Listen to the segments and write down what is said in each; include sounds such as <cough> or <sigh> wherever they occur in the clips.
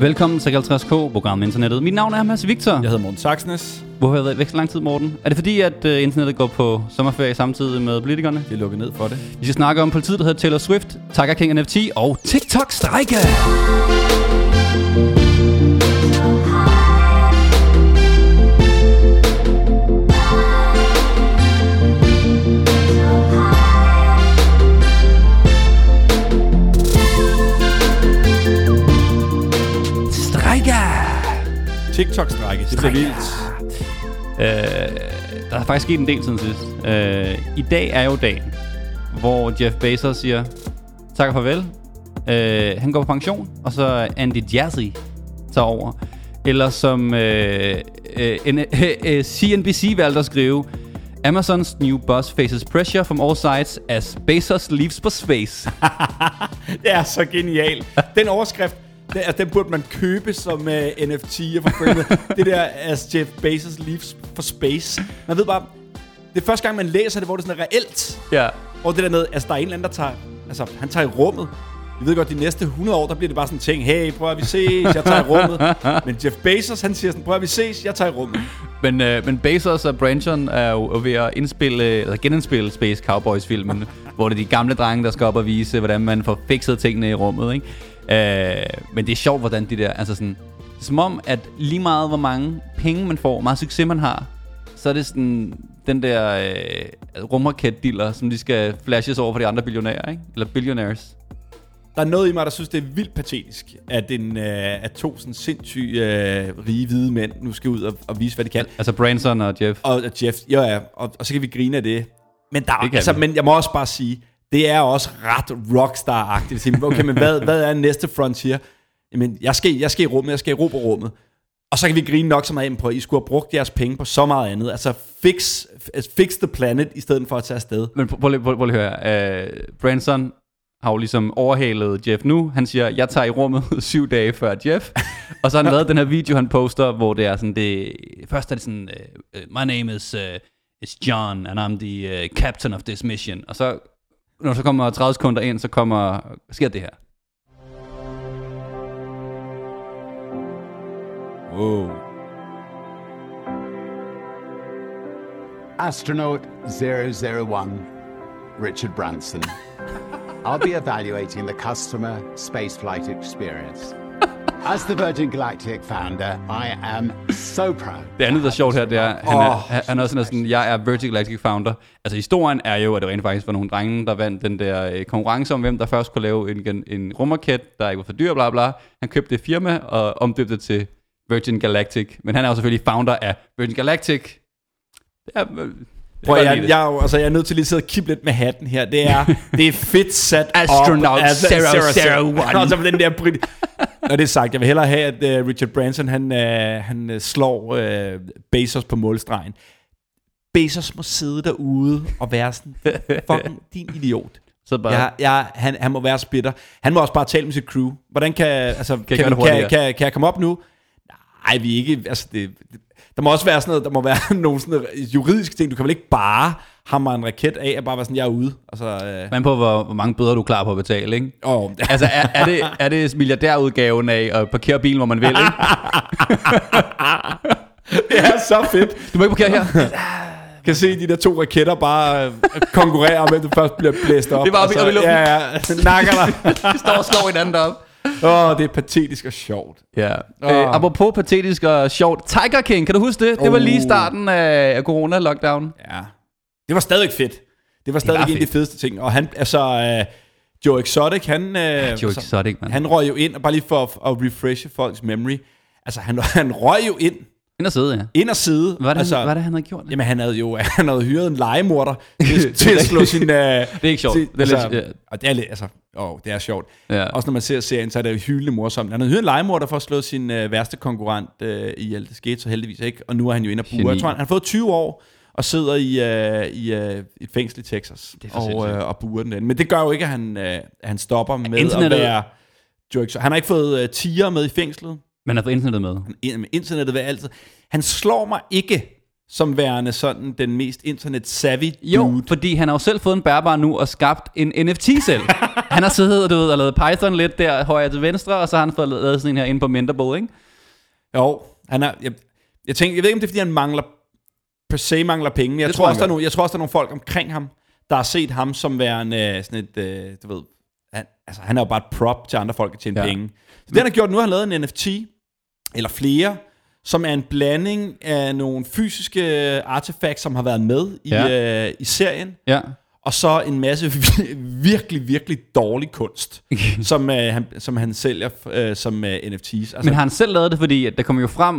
Velkommen til 50K, programmet Internettet. Mit navn er Mads Victor. Jeg hedder Morten Saxnes. Hvorfor har jeg været væk så lang tid, Morten? Er det fordi, at uh, internettet går på sommerferie samtidig med politikerne? Det er lukket ned for det. Vi skal snakke om politiet, der hedder Taylor Swift, Tiger King NFT og TikTok TikTok-strække, det bliver vildt. Øh, der er faktisk sket en del siden sidst. Øh, I dag er jo dagen, hvor Jeff Bezos siger tak og farvel. Øh, han går på pension, og så Andy Jassy tager over. Eller som øh, øh, en, <laughs> øh, øh, CNBC valgte at skrive, Amazons new boss faces pressure from all sides as Bezos leaves for space. <laughs> Det er så genialt. Den overskrift, den, altså, den burde man købe som uh, NFT og forfølge. det der, as Jeff Bezos leaves for space. Man ved bare, det er første gang, man læser det, hvor det sådan er reelt. ja. Og det der med, altså der er en eller anden, der tager, altså han tager i rummet. Vi ved godt, de næste 100 år, der bliver det bare sådan en ting. Hey, prøv at vi ses, jeg tager i rummet. <laughs> Men Jeff Bezos, han siger sådan, prøv at vi ses, jeg tager i rummet. Men, øh, men Bezos og Branson er jo ved at indspille, eller genindspille Space Cowboys-filmen, <laughs> hvor det er de gamle drenge, der skal op og vise, hvordan man får fikset tingene i rummet, ikke? Øh, men det er sjovt, hvordan de der, altså sådan, det er som om, at lige meget hvor mange penge man får, hvor meget succes man har, så er det sådan den der øh, rumraket-diller, som de skal flashes over for de andre billionærer, ikke? Eller billionaires. Der er noget i mig, der synes, det er vildt patetisk, at, en, øh, at to sådan sindssyge øh, rige hvide mænd nu skal ud og, og vise, hvad de kan. Altså Branson og Jeff. Og og Jeff, ja, ja, og, og så kan vi grine af det. Men, der, Det altså, vi. men jeg må også bare sige, det er også ret rockstar-agtigt. Okay, men hvad, hvad er næste frontier? Jamen, jeg skal, jeg skal i rummet, jeg skal i rummet. Og så kan vi grine nok så meget ind på, at I skulle have brugt jeres penge på så meget andet. Altså, fix, fix the planet, i stedet for at tage afsted. Men prøv, lige- prøv, prøv lige at høre. Uh, Branson har jo ligesom overhalet Jeff nu. Han siger, jeg tager i rummet <laughs> syv dage før Jeff. og så har han <laughs> lavet den her video, han poster, hvor det er sådan, det, først er det sådan, uh, my name is, uh, is John, and I'm the uh, captain of this mission. Og så, når så kommer 30 sekunder ind, så kommer, sker det her. Wow. Astronaut 001, Richard Branson. I'll be evaluating the customer spaceflight experience. As the Virgin Galactic founder, I am so proud. Det andet, der er sjovt her, det er, han, er, han, er også sådan, jeg er Virgin Galactic founder. Altså historien er jo, at det rent faktisk var nogle drenge, der vandt den der øh, konkurrence om, hvem der først kunne lave en, en rumraket, der ikke var for dyr, bla bla. Han købte det firma og omdøbte det til Virgin Galactic. Men han er jo selvfølgelig founder af Virgin Galactic. Det er, Prøv, jeg, jeg, jeg, jeg, er altså, jeg er nødt til lige at sidde og kippe lidt med hatten her. Det er, <laughs> det er fedt sat Astronaut op. Altså, 001. Og så med den der brit. Når det er sagt, jeg vil hellere have, at uh, Richard Branson, han, uh, han uh, slår uh, Bezos på målstregen. Bezos må sidde derude og være sådan, fucking din idiot. så bare, Ja, ja, han, han må være spitter. Han må også bare tale med sit crew. Hvordan kan, altså, kan, kan, kan, kan, kan jeg komme op nu? Nej, vi ikke, altså det, der må også være sådan noget, der må være <laughs> nogle sådan juridiske ting. Du kan vel ikke bare hamre en raket af og bare være sådan, jeg er ude. Altså, øh, man på, hvor, hvor mange bøder du er klar på at betale, ikke? åh, <laughs> Altså, er, er, det, er det milliardærudgaven af at parkere bilen, hvor man vil, ikke? <laughs> det er så fedt. Du må ikke parkere her. kan se de der to raketter bare øh, konkurrere om, hvem der først bliver blæst op. Det var oppe i- Og så- oppe i luften. Ja, ja, nakker dig. De står og slår hinanden op. Åh, det er patetisk og sjovt. Ja. Åh. Øh, apropos patetisk og sjovt. Tiger King, kan du huske det? Det var lige Oh. starten af, corona-lockdown. Ja. Det var stadig fedt. Det var stadig var en af de fedeste ting. Og han, altså, øh, Joe Exotic, han, øh, Joe altså, Exotic, mand. han røg jo ind, og bare lige for at, at refreshe folks memory, altså han, <laughs> han røg jo ind, Ind og sidde, ja. ind og side. Hvad er det, altså, han, hvad er det, han havde gjort? Jamen han havde jo <laughs> han havde hyret en legemorder til, <laughs> til at slå sin... Uh, det er ikke sjovt. Det er lidt- altså, ja. Og det er lidt, altså, åh, det er sjovt. Ja. Også når man ser serien, så er det jo hyldende morsomt. Han havde hyret en legemorder for at slå sin uh, værste konkurrent uh, ihjel. Det skete så heldigvis ikke, og nu er han jo inde og bure. Jeg tror, han, han har fået 20 år og sidder i, uh, i uh, et fængsel i Texas Det og, uh, og burer den. Men det gør jo ikke, at han, uh, han stopper med Internettet- at være... Exotic. Han har ikke fået uh, tiger med i fængslet. Man har fået internettet med. Han- internettet vil altid... Han slår mig ikke som værende sådan den mest internet-savvy Jo, dude. fordi han har jo selv fået en bærbar nu og skabt en NFT selv. <laughs> han har siddet du ved, og lavet Python lidt der højre til venstre, og så har han fået lavet sådan en her inde på Mentorboard, ikke? Jo, han er, jeg, jeg, tænker, jeg ved ikke, om det er, fordi han mangler, per se mangler penge, men jeg, Det tror, tror også, der er nogle, jeg tror også, der er nogle folk omkring ham, der har set ham som værende sådan et, øh, du ved, han, altså han er jo bare et prop til andre folk at tjene Ja. penge. Så det han har gjort, nu har han lavet en NFT, eller flere, som er en blanding af nogle fysiske artefacts, som har været med i, Ja. ja. øh, i serien, Ja. og så en masse <laughs> virkelig, virkelig dårlig kunst, <laughs> som, øh, han, som han sælger øh, som øh, NFT's. Altså, Men har han selv lavet det, fordi at der kommer jo frem,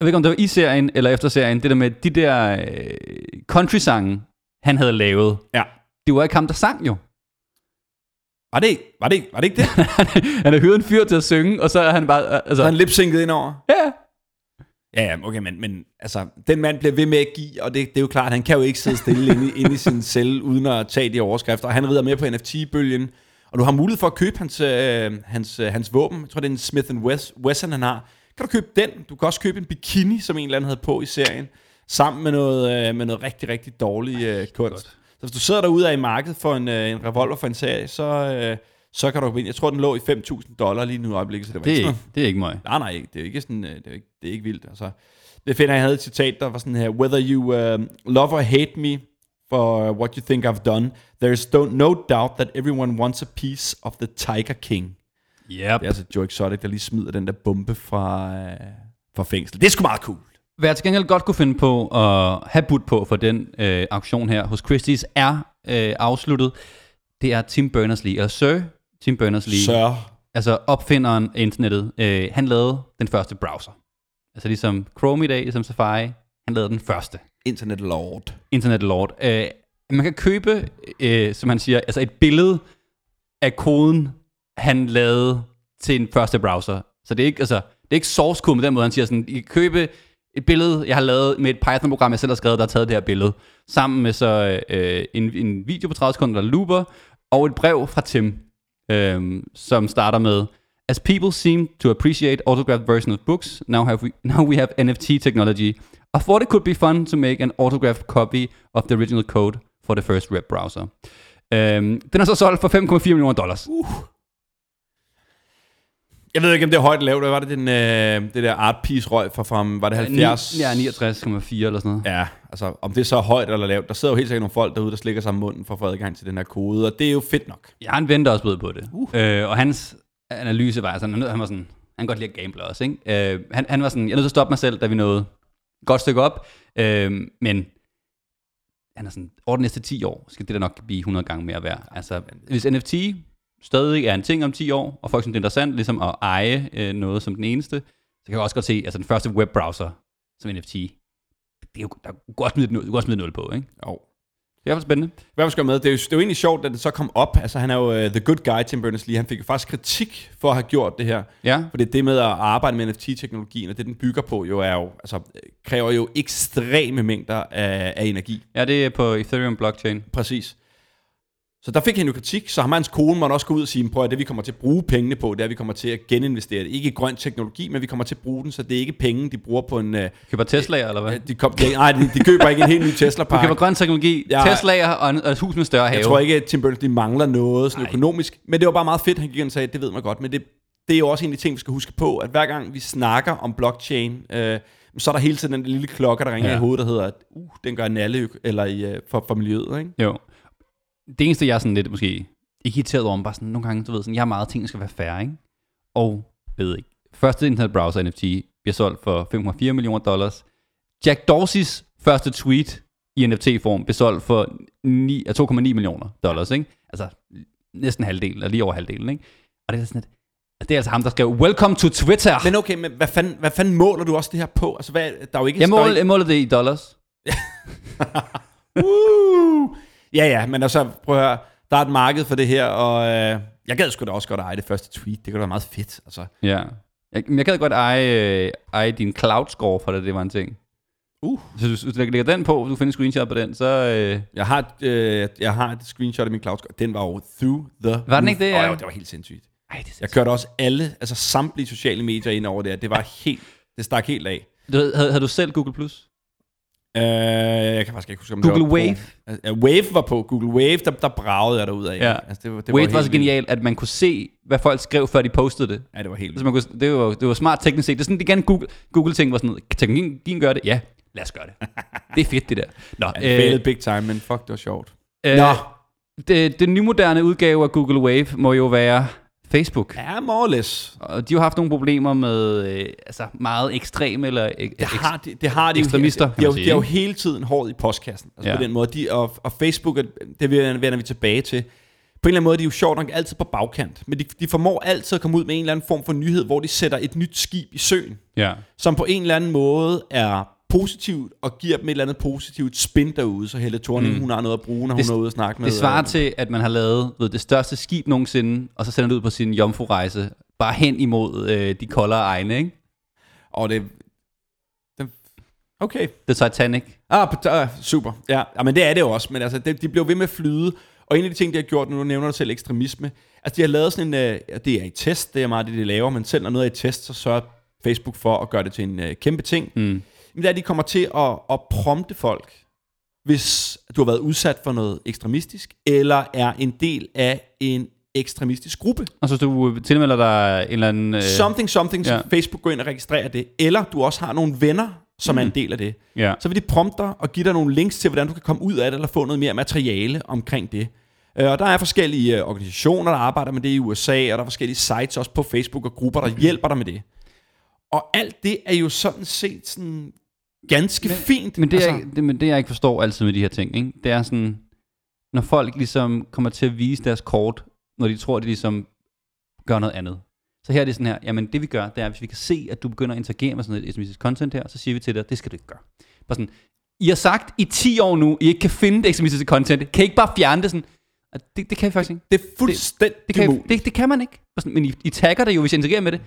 jeg ved ikke om det var i serien eller efter serien, det der med de der øh, country-sange, han havde lavet. ja. Det var ikke ham, der sang jo. Var det, ikke- var, det, var det ikke det? <laughs> han har hyret en fyr til at synge, og så er han bare... øh, Altså, Så han lipsynket ind over? ja, Ja, ja, okay, men, men altså, den mand bliver ved med at give, og det, det er jo klart, han kan jo ikke sidde stille inde, i- inde i sin <laughs> celle, uden at tage de overskrifter, og han rider med på NFT-bølgen, og du har mulighed for at købe hans, øh, hans, øh, hans våben, jeg tror, det er en Smith Wes- Wesson, han har. Kan du købe den? Du kan også købe en bikini, som en eller anden havde på i serien, sammen med noget, øh, med noget rigtig, rigtig dårlig øh, kunst. Så hvis du sidder derude og er i markedet for en, øh, en revolver for en serie, så, øh, så kan du vinde. Jeg tror, den lå i 5.000 dollar lige nu i øjeblikket, så det var det er, ikke, det er ikke mig. Nej, nej, det er ikke sådan, øh, det er, ikke, det er ikke vildt. Altså, det finder jeg havde et citat, der var sådan her, Whether you uh, love or hate me for what you think I've done, there is no doubt that everyone wants a piece of the Tiger King. Yep. Det er altså Joe Exotic, der lige smider den der bombe fra, øh, fra fængsel. Det er sgu meget cool. Hvad jeg til gengæld godt kunne finde på at have budt på for den øh, auktion her hos Christie's er øh, afsluttet. Det er Tim Berners-Lee, eller Sir Tim Berners-Lee. Så Altså opfinderen af internettet. Øh, han lavede den første browser. Altså ligesom Chrome i dag, ligesom Safari. Han lavede den første. Internet Lord. Internet Lord. Øh, man kan købe, øh, som han siger, altså et billede af koden, han lavede til en første browser. Så det er ikke, altså, det er ikke source code med den måde, han siger sådan, I kan købe et billede, jeg har lavet med et Python-program, jeg selv har skrevet, der har taget det her billede, sammen med så øh, en, en video på 30 sekunder, der looper, og et brev fra Tim, øh, som starter med, As people seem to appreciate autographed version of books, now, have we, now we have NFT technology. I thought it could be fun to make an autographed copy of the original code for the first web browser. Øhm, den er så solgt for 5,4 millioner dollars. Uh. Jeg ved ikke, om det er højt eller lavt. Hvad var det, den, øh, det der art piece røg fra, fra var det 70? Ja, 69,4 eller sådan noget. Ja, altså om det er så højt eller lavt. Der sidder jo helt sikkert nogle folk derude, der slikker sig om munden for at få adgang til den her kode, og det er jo fedt nok. Jeg har en ven, der også blevet på det. Uh. Øh, og hans analyse var sådan, han var sådan, han kan godt lide at gamble også, ikke? Øh, han, han var sådan, jeg er nødt til at stoppe mig selv, da vi nåede et godt stykke op, øh, men han er sådan, over de næste 10 år, skal det da nok blive 100 gange mere værd. Altså, hvis NFT stadig er en ting om 10 år, og folk synes, det er interessant ligesom at eje øh, noget som den eneste, så kan jeg også godt se, altså den første webbrowser som NFT, det er jo, der er godt smide, nul- du godt smide 0 på, ikke? Jo. Det er fald spændende. Hvad man skal med, det er, jo, det er jo egentlig sjovt, at det så kom op. Altså, han er jo uh, the good guy, Tim Berners-Lee. Han fik jo faktisk kritik for at have gjort det her. Ja, Fordi det med at arbejde med NFT-teknologien, og det den bygger på, jo er jo, altså, kræver jo ekstreme mængder af, af energi. ja det er på Ethereum blockchain. Præcis. Så der fik han jo kritik, så ham og hans kone måtte også gå ud og sige, prøv at det vi kommer til at bruge pengene på, det er, at vi kommer til at geninvestere det. Ikke i grøn teknologi, men vi kommer til at bruge den, så det er ikke penge, de bruger på en... Uh, Køber Tesla'er, eller hvad? de, kom, de, nej, de, de køber ikke en helt ny tesla Du køber grøn teknologi, Ja. Tesla'er og, en, og et hus med større have. Jeg tror ikke, at Tim Berners-Lee mangler noget sådan Nej. økonomisk, men det var bare meget fedt, han gik og sagde, det ved man godt, men det, det er jo også en af de ting, vi skal huske på, at hver gang vi snakker om blockchain, øh, så er der hele tiden den lille klokke, der ringer ja. I hovedet, der hedder, at uh, den gør nalle eller i, øh, for, for miljøet, ikke? Jo. Det eneste, jeg er sådan lidt måske ikke irriteret over, men bare sådan nogle gange, du ved, sådan, jeg har meget ting, der skal være færre, ikke? Og, ved ikke, første internetbrowser NFT bliver solgt for 5,4 millioner dollars. Jack Dorseys første tweet i NFT-form blev solgt for ni- ah, 2,9 millioner dollars, ikke? Altså, næsten halvdelen, eller lige over halvdelen, ikke? Og det er sådan et, altså, det er altså ham, der skrev, Welcome to Twitter! Men okay, men hvad fanden, hvad fanden måler du også det her på? Altså, hvad, der er jo ikke... jeg, mål, ikke- jeg måler det i dollars. <laughs> Woo! Ja, ja, men altså, prøv at høre, der er et marked for det her, og øh, jeg gad sgu da også godt eje det første tweet. Det kunne da være meget fedt, altså. Ja. Jeg, jeg gad godt eje, øh, eje din cloud score for det, det var en ting. Uh. Så hvis du lægger den på, du finder en screenshot på den, så... Øh, Jeg har, øh, jeg har et screenshot af min cloud score. Den var jo through the Var den ikke det, ja? jo, det var helt sindssygt. ej, det er Jeg kørte også alle, altså samtlige sociale medier ind over det. Det var helt, det stak helt af. du, havde, havde du selv Google+. Plus? Uh, jeg kan faktisk ikke huske, om Google det var Wave. På. Uh, Wave var på. Google Wave, der, der bragede jeg derud af. Ja. Altså, det, var- det Wait var var så genialt, at man kunne se, hvad folk skrev, før de postede det. Ja, det var helt Så vildt. man kunne, det, var, det var smart teknisk set. Det er sådan, det igen Google, Google ting var sådan noget, teknologien gør det? Ja, lad os gøre det. <laughs> det er fedt, det der. Nå, Ja, det failede big time, men fuck, det var sjovt. øh, Nå. det, det nymoderne udgave af Google Wave må jo være Facebook. Ja, more or less. Og de har haft nogle problemer med øh, altså meget ekstreme eller ek, Det har de, det har de jo- ekstremister, De, de, de, de er jo hele tiden hårdt i postkassen. Altså Ja. på den måde. De, og, og Facebook, det vender vi tilbage til. På en eller anden måde, de er jo sjovt nok altid på bagkant. Men de, de formår altid at komme ud med en eller anden form for nyhed, hvor de sætter et nyt skib i søen. ja. Som på en eller anden måde er positivt, og giver dem et eller andet positivt spin derude, så Helle Thorning, mm. hun har noget at bruge, når hun Det- er ude og snakke med. Det svarer øh, til, at man har lavet ved, det største skib nogensinde, og så sender det ud på sin jomfru-rejse, bare hen imod øh, de koldere egne, ikke? Og det... det okay. The Titanic. Ah, ah, super. Ja, ja, men det er det jo også. Men altså, det, de bliver ved med at flyde. Og en af de ting, de har gjort, nu nævner du selv ekstremisme, altså de har lavet sådan en, ja, det er i test, det er meget det, de laver, men selv når noget er i test, så sørger Facebook for at gøre det til en øh, kæmpe ting. Mm. Men det er, at de kommer til at, at prompte folk, hvis du har været udsat for noget ekstremistisk, eller er en del af en ekstremistisk gruppe. Og så hvis du tilmelder dig en eller anden... Øh, Something, something, ja. Facebook går ind og registrerer det. Eller du også har nogle venner, som mm. er en del af det. ja. Så vil de prompte dig og give dig nogle links til, hvordan du kan komme ud af det, eller få noget mere materiale omkring det. Øh, Og der er forskellige øh, organisationer, der arbejder med det i USA, og der er forskellige sites også på Facebook og grupper, der hjælper dig med det. Og alt det er jo sådan set sådan ganske men, fint. Men det, altså, jeg, det, men det, jeg ikke forstår altid med de her ting, ikke? det er sådan, når folk ligesom kommer til at vise deres kort, når de tror, de ligesom gør noget andet. Så her er det sådan her, jamen det vi gør, det er, hvis vi kan se, at du begynder at interagere med sådan et ekstremistisk content her, så siger vi til dig, det skal du ikke gøre. Bare sådan, I har sagt i 10 år nu, I ikke kan finde det ekstremistiske content. Kan I ikke bare fjerne det sådan? Det, det kan vi faktisk ikke. det er fuldstændig Det kan, umuligt. det, det kan man ikke. Sådan, men I, I tagger det jo, hvis I interagerer med det.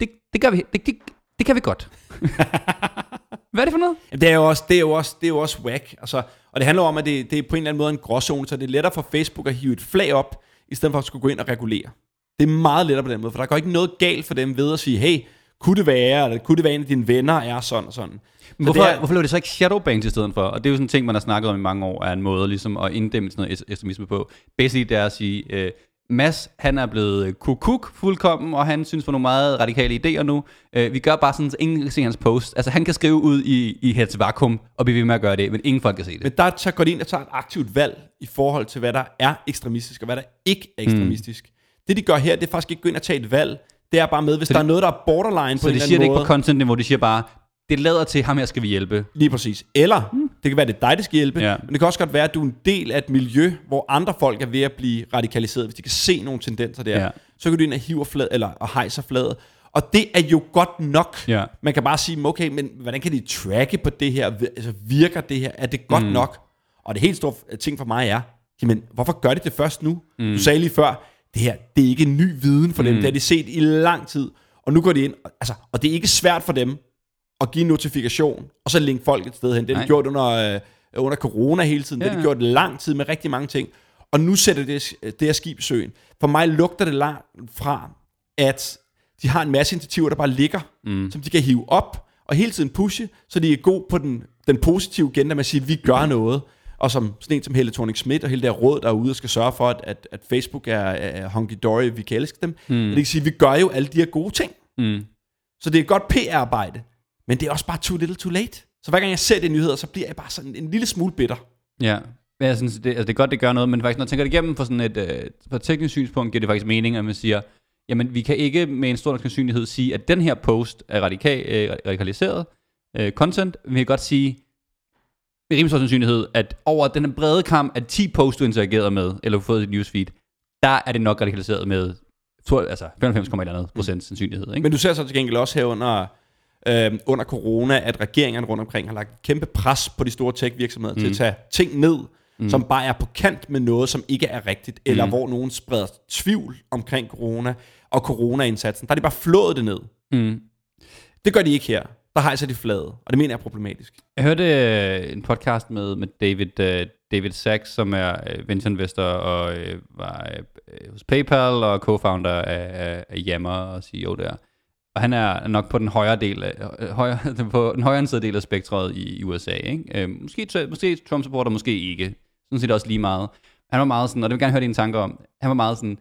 Det, det gør vi. Det, det, det kan vi godt. <laughs> Hvad er det for noget? Det er jo også, det er jo også, det er jo også whack. Altså, og det handler om, at det, det er på en eller anden måde en gråzone, så det er lettere for Facebook at hive et flag op, i stedet for at skulle gå ind og regulere. Det er meget lettere på den måde, for der går ikke noget galt for dem ved at sige, hey, kunne det være, eller kunne det være, en af dine venner er sådan og sådan. Så Men hvorfor, det er, hvorfor laver det så ikke shadowbans i stedet for? Og det er jo sådan en ting, man har snakket om i mange år, er en måde ligesom at inddæmme sådan noget ekstremisme på. Basically det er at sige, øh, Mads, han er blevet kukuk fuldkommen, og han synes på nogle meget radikale idéer nu. Øh, vi gør bare sådan, så ingen kan se hans post. Altså han kan skrive ud i, i hans vakuum, og blive ved med at gøre det, men ingen folk kan se det. men der så går de ind og tager et aktivt valg i forhold til, hvad der er ekstremistisk, og hvad der ikke er ekstremistisk. Mm. Det de gør her, det er faktisk ikke gå ind og tage et valg. Det er bare med, hvis Så der de- er noget, der er borderline på så en de eller siger det anden ikke måde. på content-niveau, de siger bare, det lader til, ham her skal vi hjælpe. Lige præcis. Eller, mm. Det kan være, det er dig, der skal hjælpe, Ja. men det kan også godt være, at du er en del af et miljø, hvor andre folk er ved at blive radikaliseret. Hvis de kan se nogle tendenser der, Ja. så kan du ind og hive flad, eller og hejser fladet. Og det er jo godt nok. Ja. Man kan bare sige, okay, men hvordan kan de tracke på det her? Altså, virker det her? Er det godt mm. nok? Og det helt store ting for mig er, jamen, hvorfor gør de det først nu? Mm. Du sagde lige før, det her, det er ikke ny viden for dem. Det har de set i lang tid. Og nu går de ind, altså, og det er ikke svært for dem at give notifikation, og så linke folk et sted hen. Det har de gjort under, øh, under corona hele tiden. Ja. Det har de gjort lang tid med rigtig mange ting. Og nu sætter det, det her skib i søen. For mig lugter det langt fra, at de har en masse initiativer, der bare ligger, mm. som de kan hive op, og hele tiden pushe, så de er god på den, den positive agenda med at sige, at vi gør noget. Og som sådan en som Helle thorning Schmidt og hele det råd derude, skal sørge for, at, at, at Facebook er, er hunky-dory, vi kan elske dem. Mm. Det kan sige, at vi gør jo alle de her gode ting. Mm. Så det er et godt PR-arbejde. Men det er også bare too little too late. Så hver gang jeg ser det i nyheder, så bliver jeg bare sådan en lille smule bitter. Ja, men jeg synes, det, altså det er godt, det gør noget, men faktisk, når jeg tænker det igennem fra sådan et, øh, fra et teknisk synspunkt, giver det faktisk mening, at man siger, jamen vi kan ikke med en stor nok sandsynlighed sige, at den her post er radikal, øh, radikaliseret øh, content. Vi kan godt sige, med rimelig stor sandsynlighed, at over den her brede kamp af 10 posts, du interagerede med, eller du har fået i dit newsfeed, der er det nok radikaliseret med to- altså 95,1 procent sandsynlighed. Ikke? Men du ser så til gengæld også her under, øh, under corona, at regeringerne rundt omkring har lagt kæmpe pres på de store tech-virksomheder mm. til at tage ting ned, mm. som bare er på kant med noget, som ikke er rigtigt, eller Mm. hvor nogen spreder tvivl omkring corona og corona-indsatsen. Der er de bare flået det ned. mm. Det gør de ikke her. Der hejser de flade, og det mener jeg er problematisk. Jeg hørte øh, en podcast med, med David, øh, David Sachs, som er øh, venture investor og øh, var øh, hos PayPal og co-founder af, af, af Yammer og CEO der og han er nok på den højre del af, øh, højre, <laughs> på den højre side del af spektret i, i USA. Ikke? Øh, måske, måske Trump-supporter, måske ikke. Sådan set også lige meget. Han var meget sådan, og det vil jeg gerne høre dine tanker om, han var meget sådan,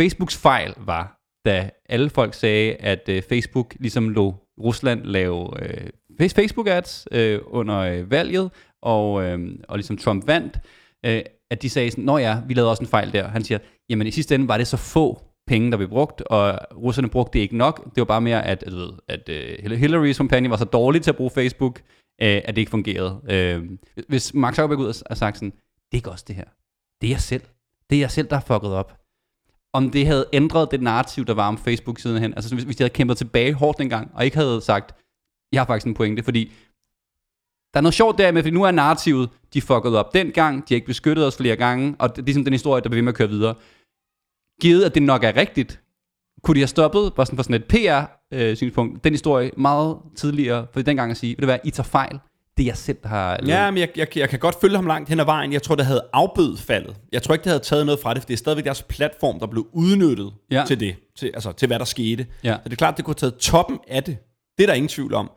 Facebooks fejl var, da alle folk sagde, at øh, Facebook ligesom lå Rusland lave øh, Facebook-ads øh, under øh, valget, og, øh, og ligesom Trump vandt, øh, at de sagde sådan, nå ja, vi lavede også en fejl der. Han siger, jamen i sidste ende var det så få penge, der blev brugt, og russerne brugte det ikke nok. Det var bare mere, at, at, at, øh, at uh, Hillary's kampagne var så dårlig til at bruge Facebook, uh, at det ikke fungerede. Uh, hvis Mark Zuckerberg ud og sagt sådan, det er ikke også det her. Det er jeg selv. Det er jeg selv, der har fucket op. Om det havde ændret det narrativ, der var om Facebook sidenhen. Altså hvis, hvis de havde kæmpet tilbage hårdt dengang, og ikke havde sagt, jeg har faktisk en pointe, fordi der er noget sjovt der med, fordi nu er narrativet, de fuckede op dengang, de har ikke beskyttet os flere gange, og det er ligesom den historie, der bliver ved med at køre videre givet at det nok er rigtigt, kunne de have stoppet, bare sådan for sådan et PR-synspunkt, øh, den historie meget tidligere, for dengang at sige, vil det være, I tager fejl, det jeg selv har lavet. Ja, men jeg, jeg, jeg kan godt følge ham langt hen ad vejen. Jeg tror, det havde afbødet faldet. Jeg tror ikke, det havde taget noget fra det, for det er stadigvæk deres platform, der blev udnyttet ja. til det, til, altså til hvad der skete. Ja. Så det er klart, det kunne have taget toppen af det. Det er der ingen tvivl om.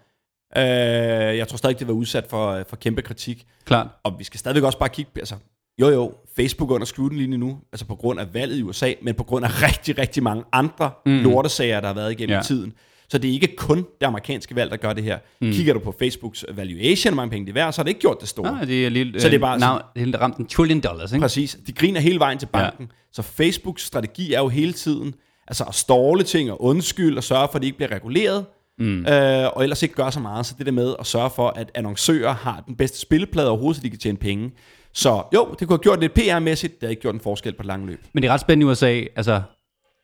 Uh, jeg tror stadig, det var udsat for, for kæmpe kritik. Klart. Og vi skal stadigvæk også bare kigge, altså jo jo, Facebook under scrutiny lige nu, altså på grund af valget i USA, men på grund af rigtig, rigtig mange andre mm. lortesager, der har været igennem ja. tiden. Så det er ikke kun det amerikanske valg, der gør det her. Mm. Kigger du på Facebooks valuation, hvor mange penge det er værd, så har det ikke gjort det store. Nej, det er lige, så det er bare now, det er ramt en trillion dollars, ikke? Præcis. De griner hele vejen til banken. Ja. Så Facebooks strategi er jo hele tiden altså at ståle ting og undskylde og sørge for, at de ikke bliver reguleret. Mm. Øh, og ellers ikke gøre så meget. Så det der med at sørge for, at annoncører har den bedste spilleplade overhovedet, så de kan tjene penge. Så jo, det kunne have gjort lidt PR-mæssigt, det har ikke gjort en forskel på lang løb. Men det er ret spændende i USA, altså,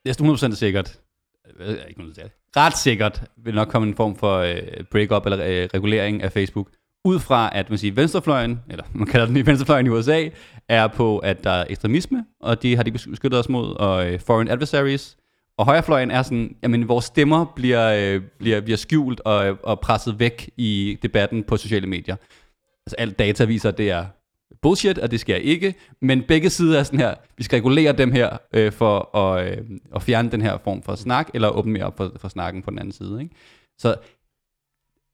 næsten er 100% sikkert, ikke noget ret sikkert vil nok komme en form for øh, break-up eller øh, regulering af Facebook, ud fra at man siger, venstrefløjen, eller man kalder den i venstrefløjen i USA, er på, at der er ekstremisme, og de har de beskyttet os mod, og øh, foreign adversaries, og højrefløjen er sådan, jamen vores stemmer bliver, øh, bliver, bliver skjult og, og presset væk i debatten på sociale medier. Altså alt data viser, at det er bullshit, og det jeg ikke, men begge sider er sådan her, vi skal regulere dem her, øh, for at, øh, at fjerne den her form for snak, eller åbne mere op for, for snakken på den anden side. Ikke? Så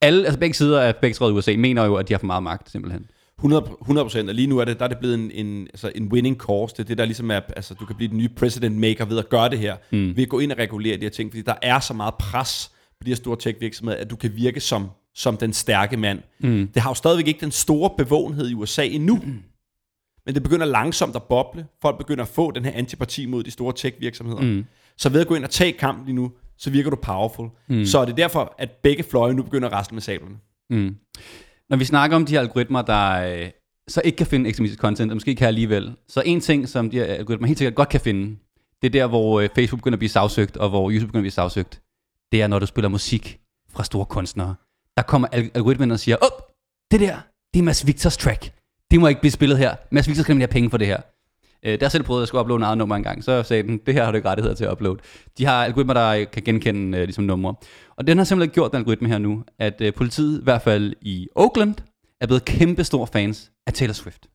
alle, altså begge sider af begge i USA mener jo, at de har for meget magt, simpelthen. 100 procent, og lige nu er det, der er det blevet en, en, altså en winning course. Det er det, der ligesom er, altså du kan blive den nye president maker ved at gøre det her. Mm. Ved at gå ind og regulere de her ting, fordi der er så meget pres på de her store tech virksomheder, at du kan virke som som den stærke mand. Mm. Det har jo stadigvæk ikke den store bevågenhed i USA endnu. Mm. Men det begynder langsomt at boble. Folk begynder at få den her antipati mod de store tech-virksomheder. Mm. Så ved at gå ind og tage kampen lige nu, så virker du powerful. Mm. Så er det derfor, at begge fløje nu begynder at rasle med sablerne. Mm. Når vi snakker om de her algoritmer, der øh, så ikke kan finde ekstremistisk content, og måske kan alligevel, så en ting, som de her algoritmer helt sikkert godt kan finde, det er der, hvor øh, Facebook begynder at blive sagsøgt, og hvor YouTube begynder at blive sagsøgt. Det er, når du spiller musik fra store kunstnere der kommer algoritmen og siger, op, det der, det er Mads Victors track. Det må ikke blive spillet her. Mads Victor skal nemlig have penge for det her. Øh, der selv prøvede, at skulle uploade en eget nummer engang, så sagde den, det her har du ikke rettigheder til at uploade. De har algoritmer, der kan genkende øh, ligesom numre. Og den har simpelthen gjort, den algoritme her nu, at øh, politiet, i hvert fald i Oakland, er blevet kæmpe store fans af Taylor Swift.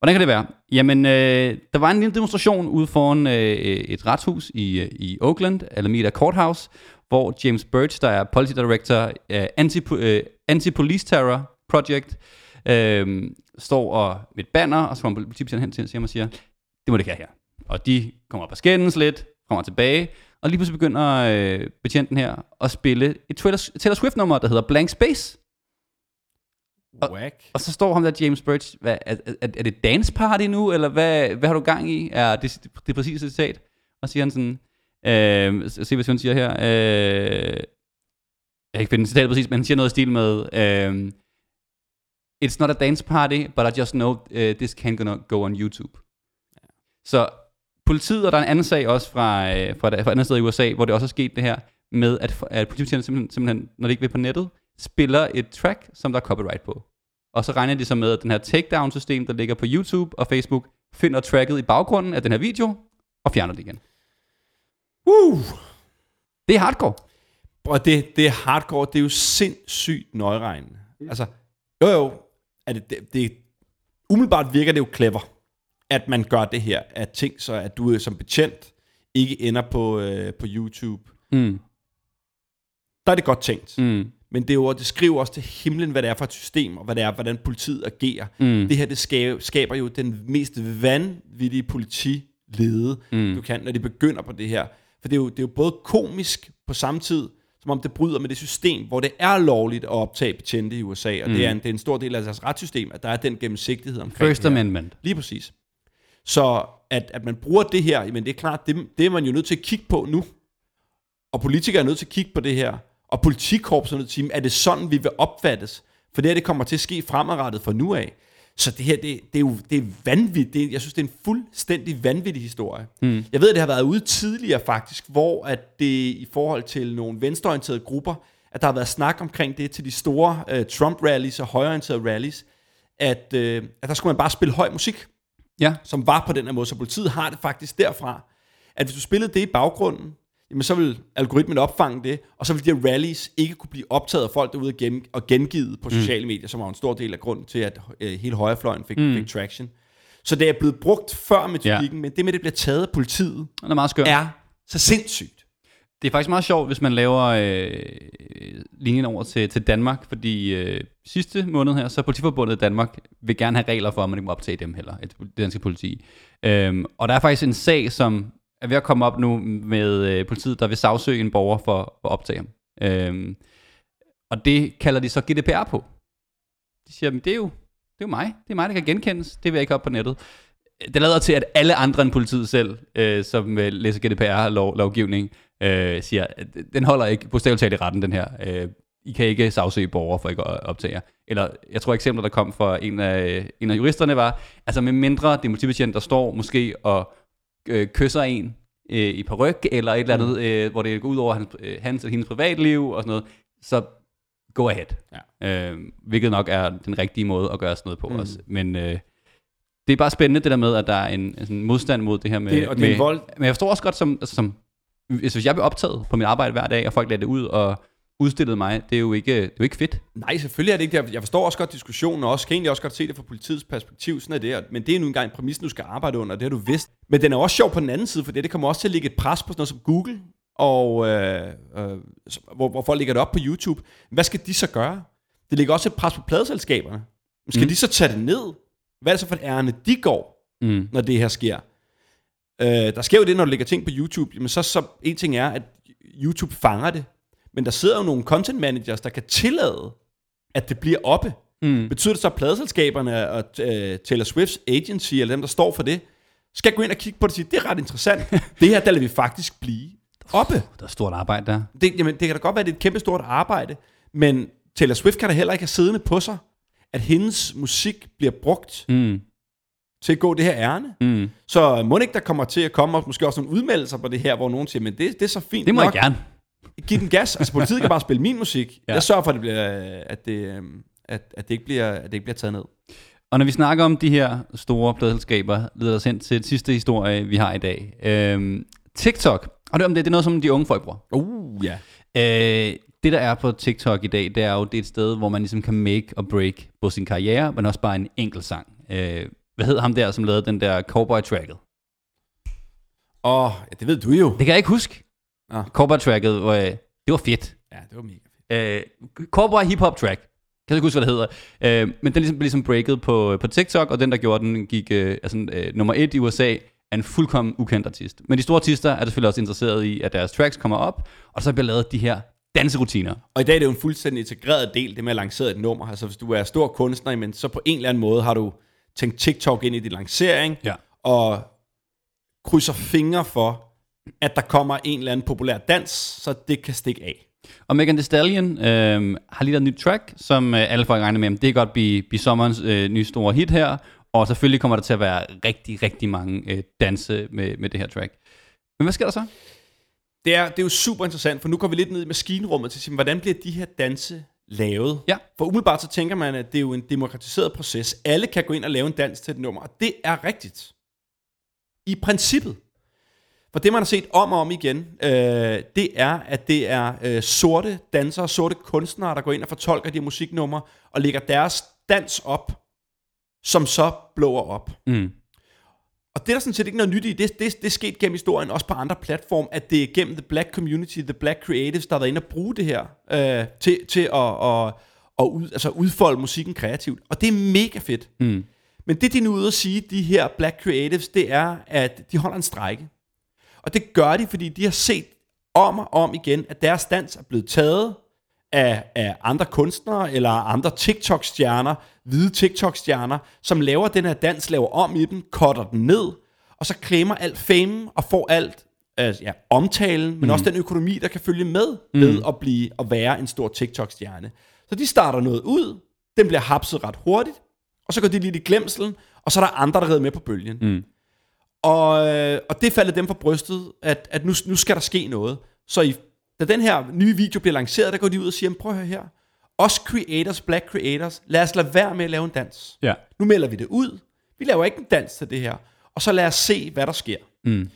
Hvordan kan det være? Jamen, øh, der var en lille demonstration ude foran øh, et retshus i, øh, i Oakland, Alameda Courthouse, hvor James Birch, der er Policy Director Anti, uh, Anti-Police Terror Project, uh, står og med et banner, og så kommer politibetjenten hen til ham og siger, det må det ikke her. Og de kommer op og skændes lidt, kommer tilbage, og lige pludselig begynder uh, betjenten her at spille et Taylor Swift-nummer, der hedder Blank Space. Og, og så står ham der James Birch, hvad, er, er, er det dance party nu, eller hvad, hvad har du gang i? Er det det, det præcise citat? Og siger han sådan, Øh, se, hvad hun siger her. Øh, jeg kan ikke finde citatet præcis, men han siger noget i stil med... Øh, It's not a dance party, but I just know uh, this can't gonna go on YouTube. Ja. Så politiet, og der er en anden sag også fra, øh, fra, fra andet sted i USA, hvor det også er sket det her, med at, at politiet simpelthen, simpelthen, når det ikke vil på nettet, spiller et track, som der er copyright på. Og så regner de så med, at den her takedown-system, der ligger på YouTube og Facebook, finder tracket i baggrunden af den her video, og fjerner det igen. Uh. Det er hardcore. Og det, det er hardcore, det er jo sindssygt nøjeregnende. Mm. Altså, jo jo, er det, det, det, umiddelbart virker det jo clever, at man gør det her, at ting, så at du som betjent ikke ender på, øh, på YouTube. Mm. der er det godt tænkt. Mm. Men det, er jo, det skriver også til himlen, hvad det er for et system, og hvad det er, hvordan politiet agerer. Mm. Det her, det skaber, skaber jo den mest vanvittige politilede, mm. du kan, når de begynder på det her. For det er, jo, det er jo både komisk på samme tid, som om det bryder med det system, hvor det er lovligt at optage betjente i USA, og mm. det, er en, det er en stor del af deres retssystem, at der er den gennemsigtighed omkring First. Amendment. Lige præcis. Så at, at man bruger det her, men det er klart, det, det er man jo nødt til at kigge på nu. Og politikere er nødt til at kigge på det her. Og politikkorps er nødt til at sige, er det sådan, vi vil opfattes? For det her, det kommer til at ske fremadrettet fra nu af. Så det her, det, det er jo det er vanvittigt. Det, er- jeg synes, det er en fuldstændig vanvittig historie. Mm. Jeg ved, at det har været ude tidligere faktisk, hvor at det i forhold til nogle venstreorienterede grupper, at der har været snak omkring det til de store uh, Trump-rallies og højreorienterede rallies, at, uh, at der skulle man bare spille høj musik Ja. som var på den her måde. Så politiet har det faktisk derfra, at hvis du spillede det i baggrunden, jamen så vil algoritmen opfange det, og så vil de her rallies ikke kunne blive optaget af folk derude og, gen, og gengivet på sociale medier, som var en stor del af grunden til, at øh, hele højrefløjen fik, mm. fik traction. Så det er blevet brugt før metodikken, ja. men det med, at det bliver taget af politiet, Den er meget skør. er så sindssygt. Det er faktisk meget sjovt, hvis man laver øh, linjen over til, til Danmark, fordi øh, sidste måned her, så Politiforbundet i Danmark vil gerne have regler for, at man ikke må optage dem heller, et- det danske politi. Øhm, og der er faktisk en sag, som er ved at komme op nu med øh, politiet, der vil sagsøge en borger for at optage ham. Øhm, og det kalder de så GDPR på. De siger, "Men det er jo, det er jo mig. Det er mig, der kan genkendes. Det vil jeg ikke op på nettet. Det lader til, at alle andre end politiet selv, øh, som øh, læser GDPR-lovgivning, øh, siger, at den holder ikke på talt i retten, den her. Øh, I kan ikke sagsøge borgere for ikke at optage jer. Eller, jeg tror eksempler, der kom fra en af, øh, en af juristerne var, altså med mindre det er politibetjent, der står måske og øh, kysser en øh, i paryk, eller et eller andet, øh, hvor det går ud over hans, øh, hans eller hendes privatliv og sådan noget, så go ahead. Ja. Øh, hvilket nok er den rigtige måde at gøre sådan noget på mm. også. Men øh, det er bare spændende det der med, at der er en, en sådan modstand mod det her med... Det- og det med en vold- Men jeg forstår også godt, som, altså, som hvis, hvis jeg bliver optaget på mit arbejde hver dag, og folk lader det ud og udstillede mig, det er jo ikke, det er jo ikke fedt. Nej, selvfølgelig er det ikke det. Jeg forstår også godt diskussionen, og også kan egentlig også godt se det fra politiets perspektiv, sådan er det. Men det er nu engang en præmis, du skal arbejde under, og det har du vidst. Men den er også sjov på den anden side, for det, det kommer også til at lægge et pres på sådan noget som Google, og øh, øh, hvor, hvor folk lægger det op på YouTube. Hvad skal de så gøre? Det lægger også et pres på pladeselskaberne. Skal mm. de så tage det ned? Hvad er det så for et ærne, de går, Mm. når det her sker? Øh, der sker jo det, når du lægger ting på YouTube. Jamen så, så en ting er, at YouTube fanger det. Men der sidder jo nogle content managers, der kan tillade, at det bliver oppe. Mm. Betyder det så, at pladeselskaberne og uh, Taylor Swift's agency, eller dem, der står for det, skal gå ind og kigge på det og sige, det er ret interessant. <laughs> det her, der lader vi faktisk blive oppe. Der er stort arbejde der. Det, jamen, det kan da godt være, at det er et kæmpe stort arbejde, men Taylor Swift kan da heller ikke have siddende på sig, at hendes musik bliver brugt Mm. til at gå det her ærne. Mm. Så må ikke, der kommer til at komme også, måske også nogle udmeldelser på det her, hvor nogen siger, men det, det er så fint Det må nok. jeg gerne. Giv den gas. Altså politiet kan bare spille min musik. Ja. Jeg sørger for, at det, bliver, at, det, øhm, at, at, det ikke bliver, at det ikke bliver taget ned. Og når vi snakker om de her store pladselskaber, leder os hen til den sidste historie, vi har i dag. Øhm, TikTok. Og det, om det, det er noget, som de unge folk bruger. Uh, ja. Øh, det, der er på TikTok i dag, det er jo det er et sted, hvor man ligesom kan make og break på sin karriere, men også bare en enkelt sang. Øh, hvad hed ham der, som lavede den der Cowboy-tracket? Åh, oh, ja, det ved du jo. Det kan jeg ikke huske. Nå. Cowboy-tracket, hvor, øh, det var fedt. Ja, det var mega fedt. Øh, Cowboy hip-hop track. Kan ikke huske, hvad det hedder. Øh, men den ligesom, blev ligesom breaket på, på TikTok, og den, der gjorde den, gik øh, altså, øh, nummer et i USA, er en fuldkommen ukendt artist. Men de store artister er selvfølgelig også interesseret i, at deres tracks kommer op, og så bliver lavet de her danserutiner. Og i dag er det jo en fuldstændig integreret del, det med at lancere et nummer. Altså hvis du er stor kunstner, men så på en eller anden måde har du tænkt TikTok ind i din lancering, Ja. og krydser fingre for, at der kommer en eller anden populær dans, så det kan stikke af. Og Megan Thee Stallion øh, har lige et nyt track, som øh, alle folk regner med, det kan godt blive, blive sommerens øh, nye store hit her. Og selvfølgelig kommer der til at være rigtig, rigtig mange øh, danse med, med det her track. Men hvad sker der så? Det er, det er jo super interessant, for nu går vi lidt ned i maskinrummet til at sige, hvordan bliver de her danse lavet? Ja. For umiddelbart så tænker man, at det er jo en demokratiseret proces. Alle kan gå ind og lave en dans til et nummer, og det er rigtigt. I princippet. For det, man har set om og om igen, øh, det er, at det er øh, sorte dansere, sorte kunstnere, der går ind og fortolker de her musiknumre, og lægger deres dans op, som så blower op. Mm. og det er der sådan set ikke noget nyt i. Det, det, det er sket gennem historien, også på andre platforme, at det er gennem the black community, the black creatives, der har været inde og bruge det her øh, til, til at, at, at ud, altså udfolde musikken kreativt. Og det er mega fedt. Mm. Men det, de nu er ude at sige, de her black creatives, det er, at de holder en strække. Og det gør de, fordi de har set om og om igen, at deres dans er blevet taget af, af andre kunstnere eller andre TikTok-stjerner, hvide TikTok-stjerner, som laver den her dans, laver om i den, cutter den ned, og så klemmer alt fame og får alt altså, ja, omtalen, men mm. også den økonomi, der kan følge med mm. ved at blive at være en stor TikTok-stjerne. Så de starter noget ud, den bliver hapset ret hurtigt, og så går de lidt i glemselen, og så er der andre, der redder med på bølgen. Mm. Og, øh, og det faldt dem for brystet, at, at nu, nu skal der ske noget. Så i, da den her nye video bliver lanceret, der går de ud og siger, prøv at høre her, os creators, black creators, lad os lade være med at lave en dans. Ja. Nu melder vi det ud. Vi laver ikke en dans til det her. Og så lad os se, hvad der sker. Mm.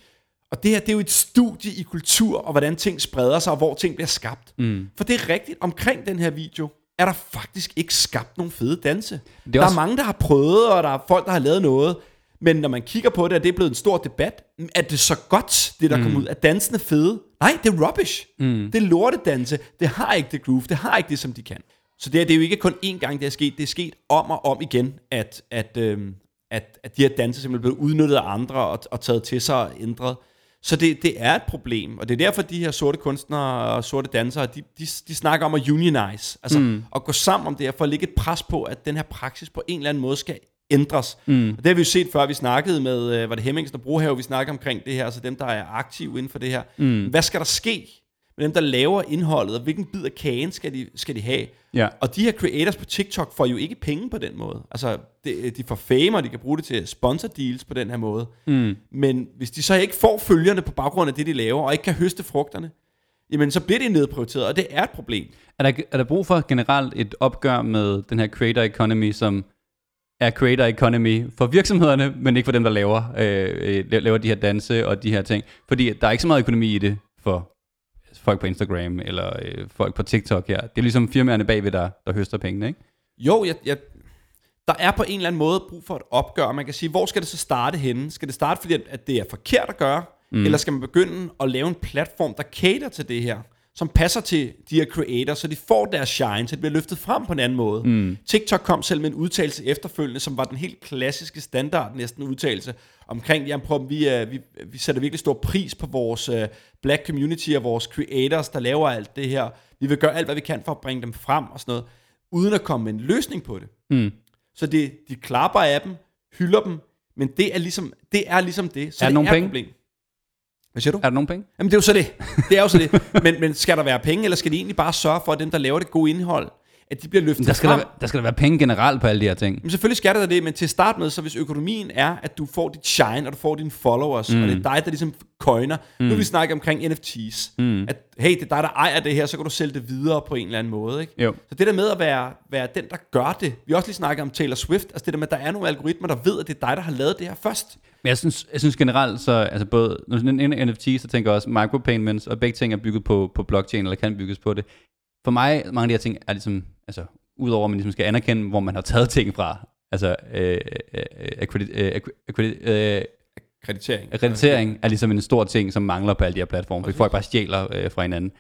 Og det her, det er jo et studie i kultur, og hvordan ting spreder sig, og hvor ting bliver skabt. Mm. For det er rigtigt, omkring den her video, er der faktisk ikke skabt nogle fede danse. Det er der også- er mange, der har prøvet, og der er folk, der har lavet noget. Men når man kigger på det, og det er blevet en stor debat, er det så godt, det der mm. kommer ud? Er dansene fede? Nej, det er rubbish. Mm. Det er lortedanse. Det har ikke det groove. Det har ikke det, som de kan. Så det, er, det er jo ikke kun én gang, det er sket. Det er sket om og om igen, at, at, øhm, at, at de her danse simpelthen blevet udnyttet af andre og, og taget til sig og ændret. Så det, det er et problem, og det er derfor, de her sorte kunstnere og sorte dansere, de, de, de snakker om at unionize, altså mm. at gå sammen om det her, for at lægge et pres på, at den her praksis på en eller anden måde skal ændres. Mm. Og det har vi jo set før, vi snakkede med, øh, var det Hemmingsen og Brohave, vi snakkede omkring det her, altså dem, der er aktive inden for det her. Mm. Hvad skal der ske med dem, der laver indholdet, og hvilken bid af kagen skal de, skal de have? Ja. Og de her creators på TikTok får jo ikke penge på den måde. Altså, de, de får fame, og de kan bruge det til sponsor deals på den her måde. Mm. Men hvis de så ikke får følgerne på baggrund af det, de laver, og ikke kan høste frugterne, jamen så bliver det nedprioriteret, og det er et problem. Er der, er der brug for generelt et opgør med den her creator economy, som er creator economy for virksomhederne, men ikke for dem, der laver, øh, øh, laver de her danse og de her ting? Fordi der er ikke så meget økonomi i det for folk på Instagram eller øh, folk på TikTok her. Det er ligesom firmaerne bagved, der, der høster pengene, ikke? Jo, jeg, jeg, der er på en eller anden måde brug for et opgør, man kan sige, hvor skal det så starte henne? Skal det starte, fordi at- at det er forkert at gøre, mm. eller skal man begynde at lave en platform, der cater til det her, som passer til de her creators, så de får deres shine, så det bliver løftet frem på en anden måde. Mm. TikTok kom selv med en udtalelse efterfølgende, som var den helt klassiske standard næsten udtalelse, omkring, jamen prøv, vi, vi, vi sætter virkelig stor pris på vores uh, black community og vores creators, der laver alt det her. Vi vil gøre alt, hvad vi kan for at bringe dem frem og sådan noget, uden at komme med en løsning på det. Mm. Så det, de klapper af dem, hylder dem, men det er ligesom det. Er ligesom det. Så Er der det nogle er penge? problem. Hvad siger du? Er der nogen penge? Jamen det er jo så det. Det er jo så det. Men, men skal der være penge, eller skal de egentlig bare sørge for, at dem, der laver det gode indhold, at de bliver løftet Der skal frem? der, der skal der være penge generelt på alle de her ting. Men selvfølgelig skal der det, men til at starte med, så hvis økonomien er, at du får dit shine, og du får dine followers, mm. og det er dig, der ligesom coiner. Mm. Nu vi snakke omkring NFT's. Mm. At hey, det er dig, der ejer det her, så kan du sælge det videre på en eller anden måde. Ikke? Jo. Så det der med at være, være den, der gør det. Vi har også lige snakket om Taylor Swift. Altså det der med, at der er nogle algoritmer, der ved, at det er dig, der har lavet det her først. Men jeg synes, jeg synes generelt, så altså både, når nævner NFT, så tænker jeg også micropayments, og begge ting er bygget på, på blockchain, eller kan bygges på det. For mig, mange af de her ting er ligesom, altså, udover at man ligesom skal anerkende, hvor man har taget ting fra, altså, øh, øh, øh, akkredit, øh, akkredit, øh, Akkreditering. akkreditering er ligesom en stor ting, som mangler på alle de her platforme, fordi folk bare stjæler øh, fra hinanden.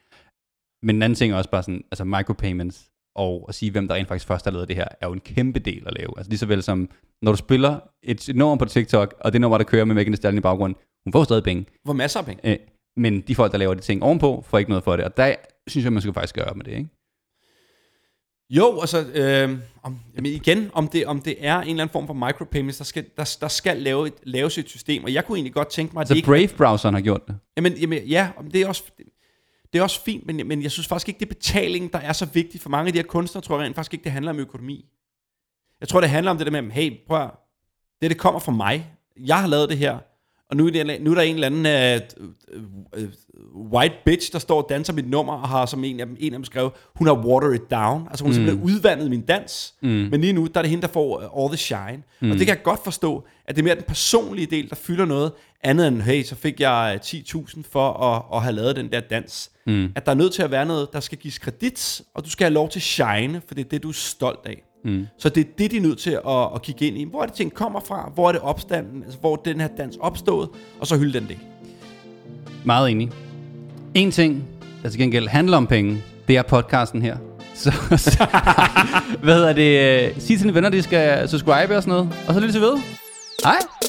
Men en anden ting er også bare sådan, altså micropayments, og at sige, hvem der rent faktisk først har lavet det her, er jo en kæmpe del at lave. Altså lige så vel som, når du spiller et, et nummer på TikTok, og det nummer, der kører med Megan Thee Stallion i baggrunden, hun får stadig penge. Hvor masser af penge. Øh, men de folk, der laver de ting ovenpå, får ikke noget for det. Og der synes jeg, man skal faktisk gøre op med det, ikke? Jo, altså, øh, om, jamen igen, om det, om det er en eller anden form for micropayments, der skal, der, der skal lave et, laves et system, og jeg kunne egentlig godt tænke mig, at Så det ikke... Brave-browseren har gjort det. Jamen, jamen, ja, det er også... Det er også fint, men, men jeg synes faktisk ikke, det er betalingen, der er så vigtig for mange af de her kunstnere, tror jeg rent faktisk ikke, det handler om økonomi. Jeg tror, det handler om det der med, hey, prøv at, det, det kommer fra mig. Jeg har lavet det her, og nu er, det, nu er der en eller anden uh, uh, white bitch, der står og danser mit nummer, og har som en af dem, en af dem skrevet, hun har watered it down. Altså hun har simpelthen udvandet min dans. Mm. Men lige nu, der er det hende, der får uh, all the shine. Mm. Og det kan jeg godt forstå, at det er mere den personlige del, der fylder noget, andet end, hey, så fik jeg øh, 10.000 for at, at have lavet den der dans. Mm. At der er nødt til at være noget, der skal gives kredit, og du skal have lov til shine, for det er det, du er stolt af. Mm. Så det er det, de er nødt til at, at kigge ind i. Hvor er det ting kommer fra? Hvor er det opstanden? Altså, hvor er den her dans opstået? Og så hylde den det. Meget enig. En ting, der til gengæld handler om penge, det er podcasten her. <laughs> Så, så hvad hedder det? Sig til dine venner, de skal subscribe og sådan noget. Og så lytte til ved. Hej!